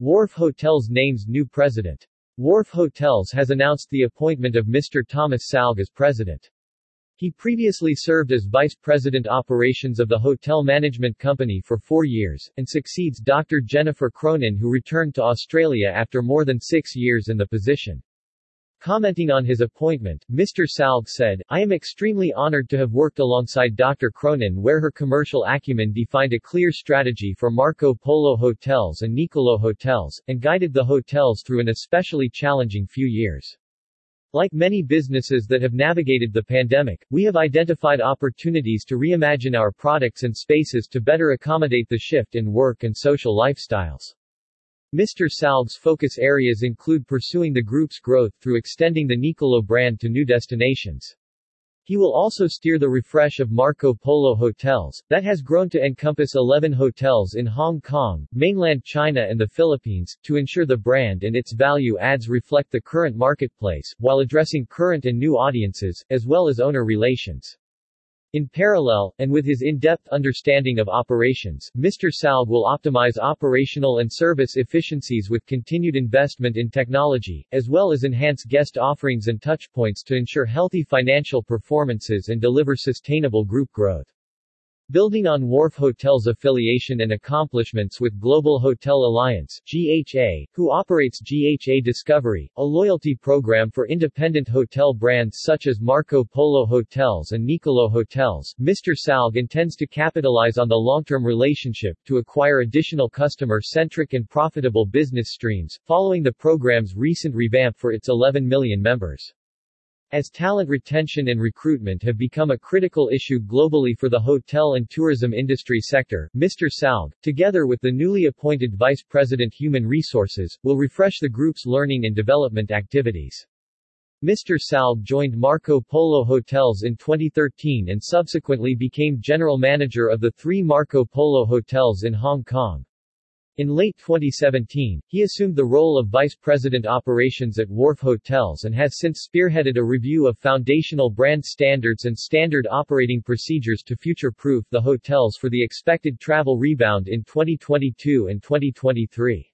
Wharf Hotels names new president. Wharf Hotels has announced the appointment of Mr. Thomas Salg as president. He previously served as Vice President Operations of the Hotel Management Company for four years, and succeeds Dr. Jennifer Cronin who returned to Australia after more than six years in the position. Commenting on his appointment, Mr. Salg said, I am extremely honored to have worked alongside Dr. Cronin where her commercial acumen defined a clear strategy for Marco Polo Hotels and Niccolo Hotels, and guided the hotels through an especially challenging few years. Like many businesses that have navigated the pandemic, we have identified opportunities to reimagine our products and spaces to better accommodate the shift in work and social lifestyles. Mr. Salg's focus areas include pursuing the group's growth through extending the Niccolo brand to new destinations. He will also steer the refresh of Marco Polo Hotels, that has grown to encompass 11 hotels in Hong Kong, mainland China and the Philippines, to ensure the brand and its value adds reflect the current marketplace, while addressing current and new audiences, as well as owner relations. In parallel, and with his in-depth understanding of operations, Mr. Salg will optimize operational and service efficiencies with continued investment in technology, as well as enhance guest offerings and touchpoints to ensure healthy financial performances and deliver sustainable group growth. Building on Wharf Hotels' affiliation and accomplishments with Global Hotel Alliance GHA, who operates GHA Discovery, a loyalty program for independent hotel brands such as Marco Polo Hotels and Niccolo Hotels, Mr. Salg intends to capitalize on the long-term relationship to acquire additional customer-centric and profitable business streams, following the program's recent revamp for its 11 million members. As talent retention and recruitment have become a critical issue globally for the hotel and tourism industry sector, Mr. Salg, together with the newly appointed Vice President Human Resources, will refresh the group's learning and development activities. Mr. Salg joined Marco Polo Hotels in 2013 and subsequently became general manager of the three Marco Polo hotels in Hong Kong. In late 2017, he assumed the role of Vice President Operations at Wharf Hotels and has since spearheaded a review of foundational brand standards and standard operating procedures to future-proof the hotels for the expected travel rebound in 2022 and 2023.